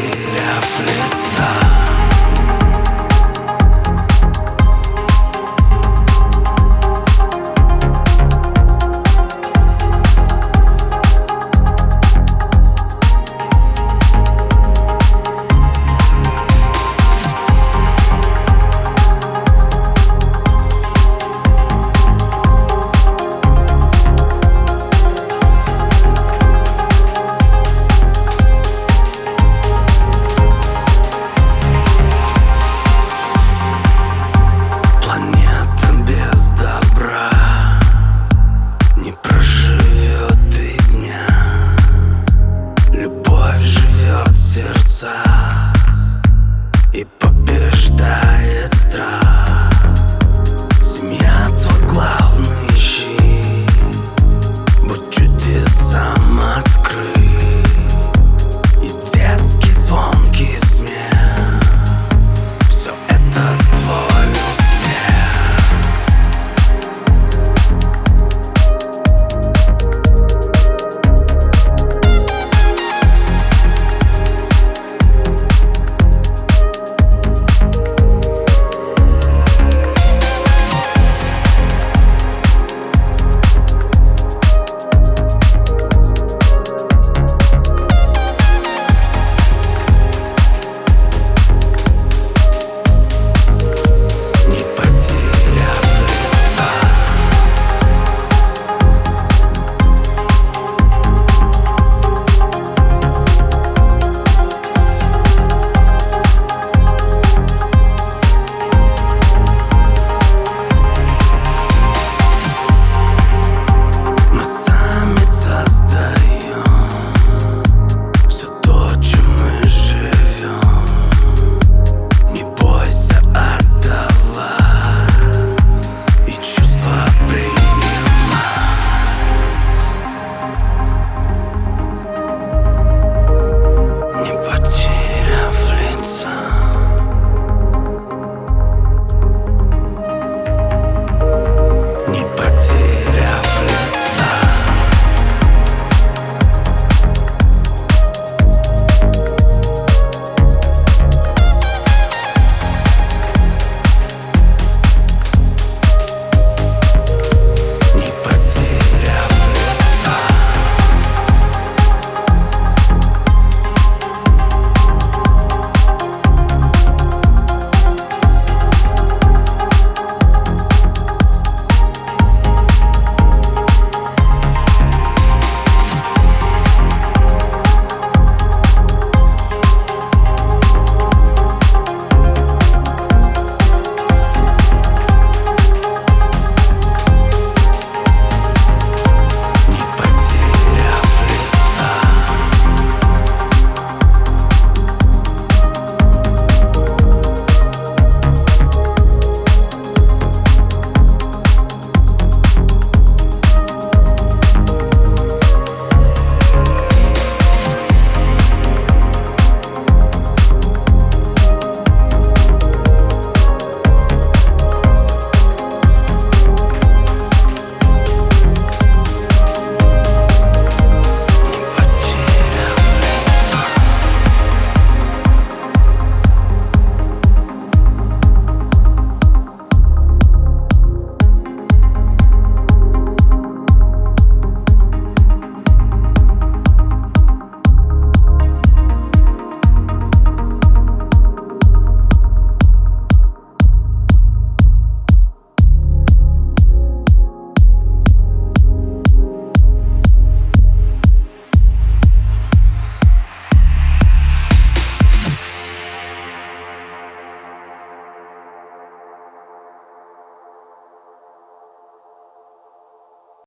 потеряв лица